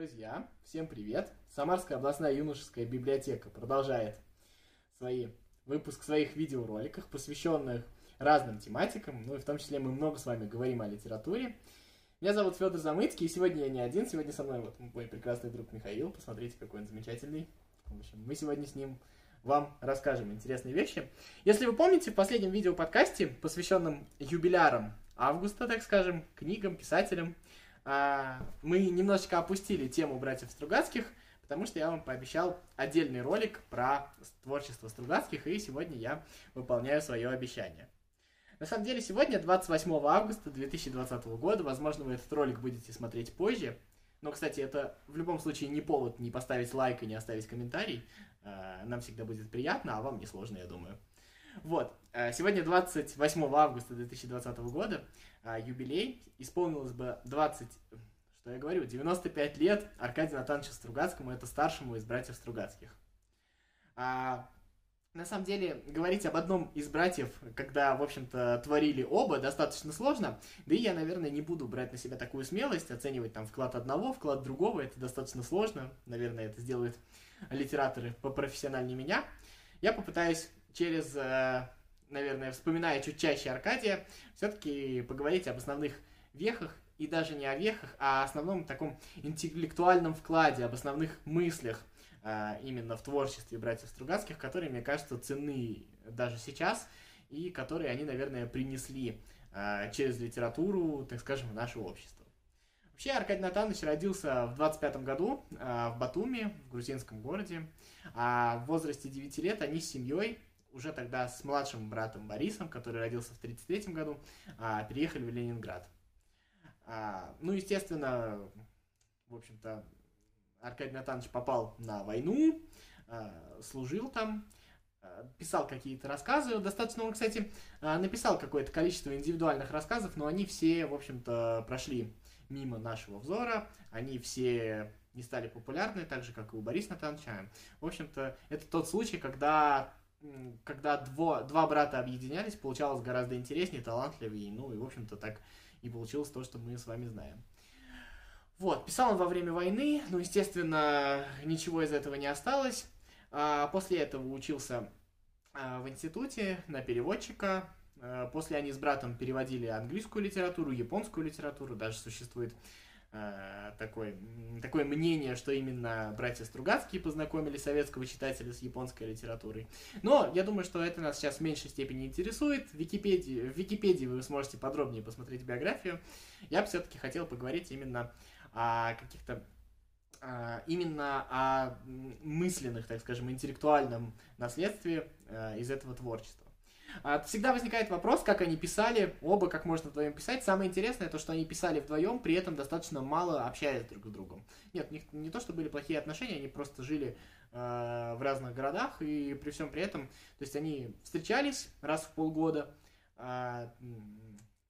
Друзья, всем привет! Самарская областная юношеская библиотека продолжает свои, выпуск своих видеороликов, посвященных разным тематикам, ну и в том числе мы много с вами говорим о литературе. Меня зовут Федор Замыцкий, и сегодня я не один, сегодня со мной вот мой прекрасный друг Михаил, посмотрите, какой он замечательный. В общем, мы сегодня с ним вам расскажем интересные вещи. Если вы помните, в последнем видео-подкасте, посвященном юбилярам августа, так скажем, книгам, писателям, а, мы немножечко опустили тему братьев Стругацких, потому что я вам пообещал отдельный ролик про творчество Стругацких, и сегодня я выполняю свое обещание. На самом деле, сегодня 28 августа 2020 года, возможно, вы этот ролик будете смотреть позже, но, кстати, это в любом случае не повод не поставить лайк и не оставить комментарий. А, нам всегда будет приятно, а вам не сложно, я думаю. Вот, сегодня 28 августа 2020 года, а, юбилей, исполнилось бы 20, что я говорю, 95 лет Аркадию Натановичу Стругацкому, это старшему из братьев Стругацких. А, на самом деле, говорить об одном из братьев, когда, в общем-то, творили оба, достаточно сложно. Да и я, наверное, не буду брать на себя такую смелость, оценивать там вклад одного, вклад другого. Это достаточно сложно. Наверное, это сделают литераторы попрофессиональнее меня. Я попытаюсь через э, наверное, вспоминая чуть чаще Аркадия, все-таки поговорить об основных вехах, и даже не о вехах, а о основном таком интеллектуальном вкладе, об основных мыслях а, именно в творчестве братьев Стругацких, которые, мне кажется, ценны даже сейчас, и которые они, наверное, принесли а, через литературу, так скажем, в наше общество. Вообще, Аркадий Натанович родился в 25 году а, в Батуми, в грузинском городе, а в возрасте 9 лет они с семьей уже тогда с младшим братом Борисом, который родился в 1933 году, а, переехали в Ленинград. А, ну, естественно, в общем-то, Аркадий Натанович попал на войну, а, служил там, писал какие-то рассказы. Достаточно он, кстати, написал какое-то количество индивидуальных рассказов, но они все, в общем-то, прошли мимо нашего взора. Они все не стали популярны, так же, как и у Бориса Натановича. В общем-то, это тот случай, когда когда дво, два брата объединялись, получалось гораздо интереснее, талантливее, ну и, в общем-то, так и получилось то, что мы с вами знаем. Вот, писал он во время войны, но, естественно, ничего из этого не осталось. А после этого учился а, в институте на переводчика. А, после они с братом переводили английскую литературу, японскую литературу, даже существует Э, такой, такое мнение, что именно братья Стругацкие познакомили советского читателя с японской литературой. Но я думаю, что это нас сейчас в меньшей степени интересует. В Википедии, в Википедии вы сможете подробнее посмотреть биографию. Я бы все-таки хотел поговорить именно о каких-то а, именно о мысленных, так скажем, интеллектуальном наследстве э, из этого творчества. А, всегда возникает вопрос, как они писали, оба как можно вдвоем писать. Самое интересное то, что они писали вдвоем, при этом достаточно мало общаясь друг с другом. Нет, у них не то, что были плохие отношения, они просто жили э, в разных городах, и при всем при этом, то есть они встречались раз в полгода, э,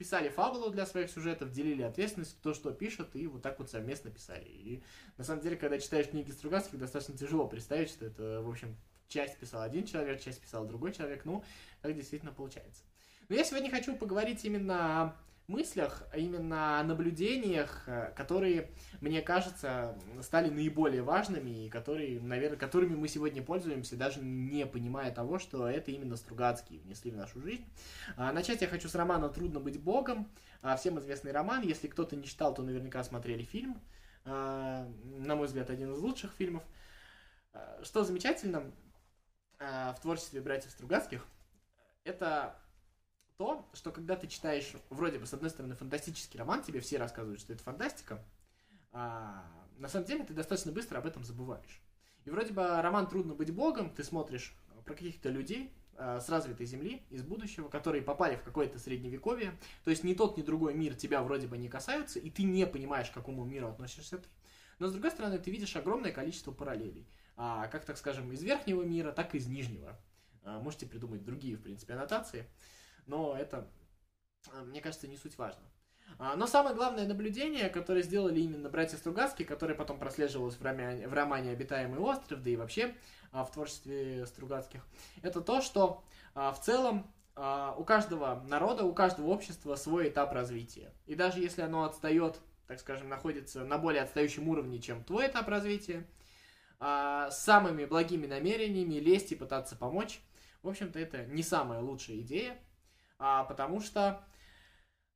писали фабулу для своих сюжетов, делили ответственность, кто что пишет, и вот так вот совместно писали. И на самом деле, когда читаешь книги Стругацких, достаточно тяжело представить, что это, в общем, часть писал один человек, часть писал другой человек, ну, так действительно получается. Но я сегодня хочу поговорить именно о мыслях, а именно о наблюдениях, э, которые, мне кажется, стали наиболее важными и которые, наверное, которыми мы сегодня пользуемся, даже не понимая того, что это именно Стругацкие внесли в нашу жизнь. А, начать я хочу с романа «Трудно быть богом». А, всем известный роман. Если кто-то не читал, то наверняка смотрели фильм. На мой взгляд, один из лучших фильмов. Что замечательно, в творчестве братьев Стругацких, это то, что когда ты читаешь, вроде бы, с одной стороны, фантастический роман, тебе все рассказывают, что это фантастика, а на самом деле ты достаточно быстро об этом забываешь. И вроде бы роман «Трудно быть богом», ты смотришь про каких-то людей э, с развитой земли, из будущего, которые попали в какое-то средневековье, то есть ни тот, ни другой мир тебя вроде бы не касаются, и ты не понимаешь, к какому миру относишься ты. Но с другой стороны, ты видишь огромное количество параллелей как, так скажем, из верхнего мира, так и из нижнего. А, можете придумать другие, в принципе, аннотации, но это, а, мне кажется, не суть важно. А, но самое главное наблюдение, которое сделали именно братья Стругацкие, которое потом прослеживалось в романе, в романе «Обитаемый остров», да и вообще а, в творчестве Стругацких, это то, что а, в целом у каждого народа, у каждого общества свой этап развития. И даже если оно отстает так скажем, находится на более отстающем уровне, чем твой этап развития, а, с самыми благими намерениями лезть и пытаться помочь. В общем-то, это не самая лучшая идея, а, потому что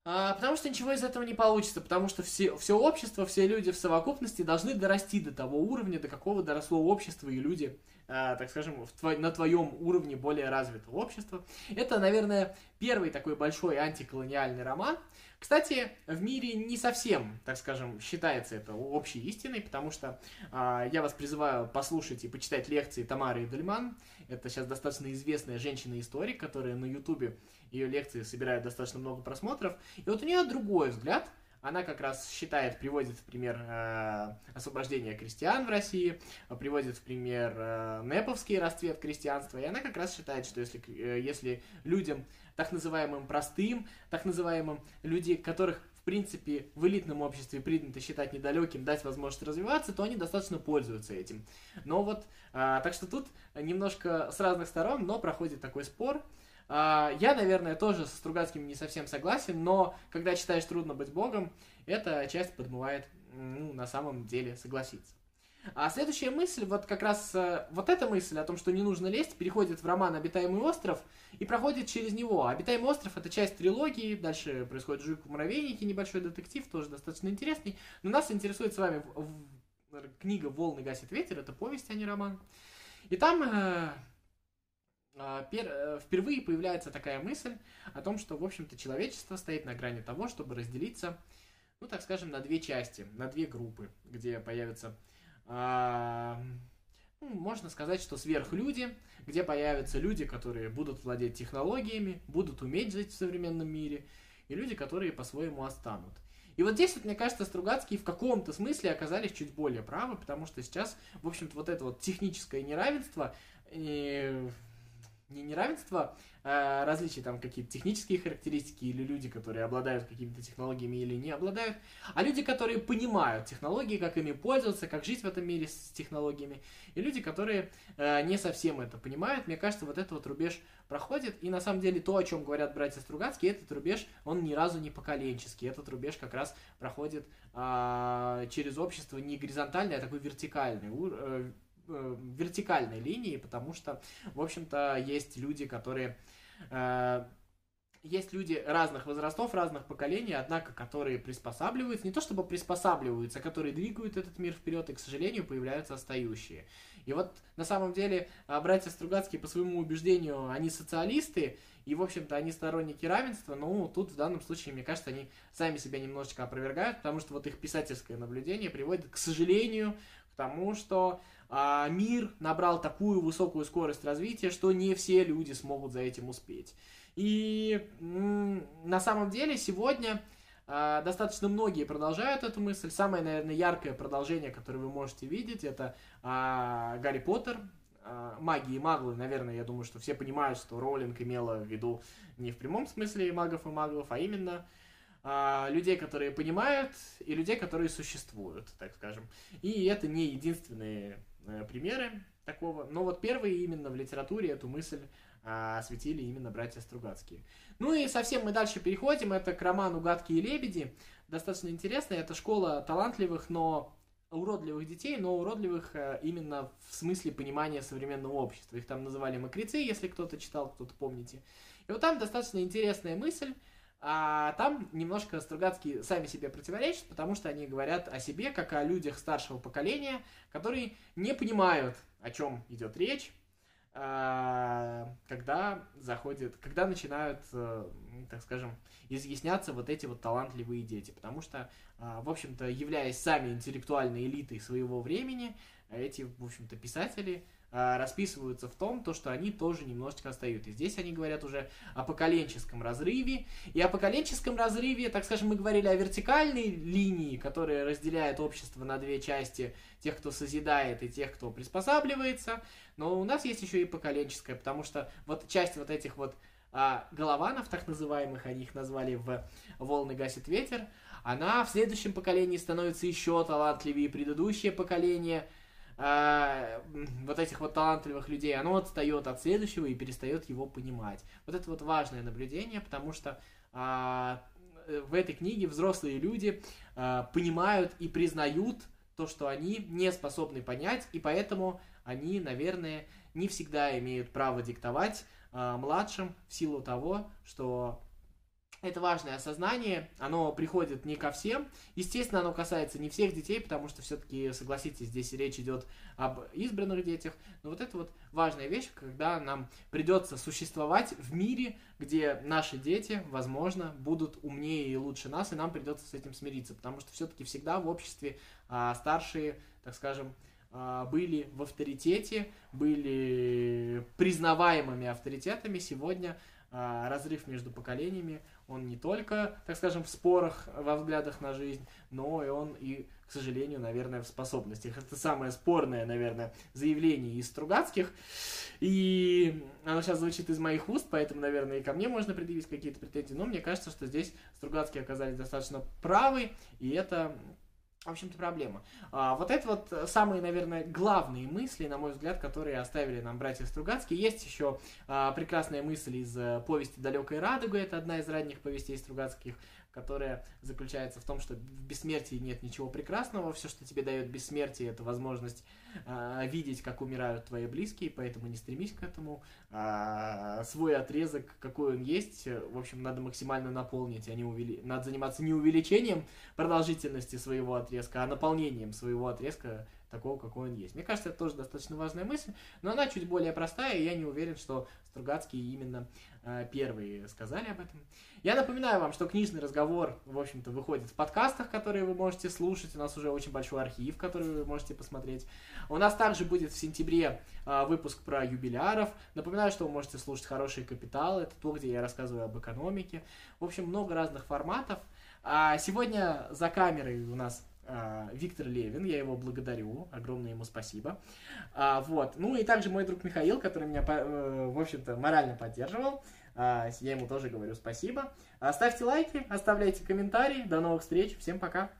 а, потому что ничего из этого не получится, потому что все, все общество, все люди в совокупности должны дорасти до того уровня, до какого доросло общество и люди, а, так скажем, в твой, на твоем уровне более развитого общества. Это, наверное, первый такой большой антиколониальный роман. Кстати, в мире не совсем, так скажем, считается это общей истиной, потому что а, я вас призываю послушать и почитать лекции Тамары Эдельман. Это сейчас достаточно известная женщина-историк, которая на Ютубе ее лекции собирают достаточно много просмотров. И вот у нее другой взгляд. Она как раз считает, приводит в пример э, освобождение крестьян в России, приводит в пример э, неповский расцвет крестьянства, и она как раз считает, что если, э, если людям, так называемым простым, так называемым люди, которых принципе в элитном обществе принято считать недалеким, дать возможность развиваться, то они достаточно пользуются этим. Но вот, э, так что тут немножко с разных сторон, но проходит такой спор. А, я, наверное, тоже со Стругацким не совсем согласен, но когда читаешь «Трудно быть богом», эта часть подмывает ну, на самом деле согласиться. А следующая мысль, вот как раз э, вот эта мысль о том, что не нужно лезть, переходит в роман «Обитаемый остров» и проходит через него. «Обитаемый остров» — это часть трилогии, дальше происходит «Жук в муравейнике», небольшой детектив, тоже достаточно интересный. Но нас интересует с вами книга «Волны гасит ветер», это повесть, а не роман. И там э, а, э, впервые появляется такая мысль о том, что, в общем-то, человечество стоит на грани того, чтобы разделиться, ну, так скажем, на две части, на две группы, где появятся, ну, можно сказать, что сверхлюди, где появятся люди, которые будут владеть технологиями, будут уметь жить в современном мире, и люди, которые по-своему останут. И вот здесь, вот, мне кажется, Стругацкие в каком-то смысле оказались чуть более правы, потому что сейчас, в общем-то, вот это вот техническое неравенство, э, не неравенство а различия, там какие-то технические характеристики или люди, которые обладают какими-то технологиями или не обладают, а люди, которые понимают технологии, как ими пользоваться, как жить в этом мире с технологиями, и люди, которые э, не совсем это понимают. Мне кажется, вот этот вот рубеж проходит, и на самом деле то, о чем говорят братья Стругацкие, этот рубеж, он ни разу не поколенческий, этот рубеж как раз проходит э, через общество не горизонтальный, а такой вертикальный, э, вертикальной линии, потому что, в общем-то, есть люди, которые... Э, есть люди разных возрастов, разных поколений, однако, которые приспосабливаются, не то чтобы приспосабливаются, а которые двигают этот мир вперед, и, к сожалению, появляются остающие. И вот, на самом деле, э, братья Стругацкие, по своему убеждению, они социалисты, и, в общем-то, они сторонники равенства, но тут, в данном случае, мне кажется, они сами себя немножечко опровергают, потому что вот их писательское наблюдение приводит, к сожалению, к тому, что а, мир набрал такую высокую скорость развития, что не все люди смогут за этим успеть. И на самом деле сегодня а, достаточно многие продолжают эту мысль. Самое, наверное, яркое продолжение, которое вы можете видеть, это а, Гарри Поттер, а, магии и маглы, наверное, я думаю, что все понимают, что Роулинг имела в виду не в прямом смысле магов и маглов, а именно а, людей, которые понимают, и людей, которые существуют, так скажем. И это не единственные Э, примеры такого. Но вот первые именно в литературе эту мысль а, осветили именно братья Стругацкие. Ну и совсем мы дальше переходим. Это к роману «Гадкие лебеди». Достаточно интересно. Это школа талантливых, но уродливых детей, но уродливых э, именно в смысле понимания современного общества. Их там называли мокрецы, если кто-то читал, кто-то помните. И вот там достаточно интересная мысль, а там немножко Стругацкие сами себе противоречат, потому что они говорят о себе как о людях старшего поколения, которые не понимают, о чем идет речь, а, когда заходят, когда начинают, э, так скажем, изъясняться вот эти вот талантливые дети. Потому что, а, в общем-то, являясь сами интеллектуальной элитой своего времени, эти, в общем-то, писатели расписываются в том, то, что они тоже немножечко отстают. И здесь они говорят уже о поколенческом разрыве. И о поколенческом разрыве, так скажем, мы говорили о вертикальной линии, которая разделяет общество на две части, тех, кто созидает и тех, кто приспосабливается. Но у нас есть еще и поколенческая, потому что вот часть вот этих вот а, голованов, так называемых, они их назвали в «Волны гасит ветер», она в следующем поколении становится еще талантливее предыдущее поколение – э, вот этих вот талантливых людей, оно отстает от следующего и перестает его понимать. Вот это вот важное наблюдение, потому что э, э, в этой книге взрослые люди э, понимают и признают то, что они не способны понять, и поэтому они, наверное, не всегда имеют право диктовать э, младшим в силу того, что это важное осознание, оно приходит не ко всем. Естественно, оно касается не всех детей, потому что все-таки, согласитесь, здесь речь идет об избранных детях. Но вот это вот важная вещь, когда нам придется существовать в мире, где наши дети, возможно, будут умнее и лучше нас, и нам придется с этим смириться, потому что все-таки всегда в обществе а, старшие, так скажем, а, были в авторитете, были признаваемыми авторитетами. Сегодня а, разрыв между поколениями он не только, так скажем, в спорах, во взглядах на жизнь, но и он и, к сожалению, наверное, в способностях. Это самое спорное, наверное, заявление из Стругацких. И оно сейчас звучит из моих уст, поэтому, наверное, и ко мне можно предъявить какие-то претензии. Но мне кажется, что здесь Стругацкие оказались достаточно правы, и это в общем-то, проблема. А, вот это вот самые, наверное, главные мысли, на мой взгляд, которые оставили нам братья Стругацкие. Есть еще а, прекрасная мысль из а, повести «Далекая радуга», это одна из ранних повестей Стругацких, которая заключается в том, что в бессмертии нет ничего прекрасного, все, что тебе дает бессмертие, это возможность э, видеть, как умирают твои близкие, поэтому не стремись к этому. А, свой отрезок, какой он есть, в общем, надо максимально наполнить, а не увели... надо заниматься не увеличением продолжительности своего отрезка, а наполнением своего отрезка такого, какой он есть. Мне кажется, это тоже достаточно важная мысль, но она чуть более простая, и я не уверен, что Стругацкие именно э, первые сказали об этом. Я напоминаю вам, что книжный разговор, в общем-то, выходит в подкастах, которые вы можете слушать. У нас уже очень большой архив, который вы можете посмотреть. У нас также будет в сентябре э, выпуск про юбиляров. Напоминаю, что вы можете слушать «Хороший капитал». Это то, где я рассказываю об экономике. В общем, много разных форматов. А сегодня за камерой у нас Виктор Левин, я его благодарю, огромное ему спасибо. А, вот. Ну и также мой друг Михаил, который меня, э, в общем-то, морально поддерживал. А, я ему тоже говорю спасибо. Ставьте лайки, оставляйте комментарии. До новых встреч. Всем пока.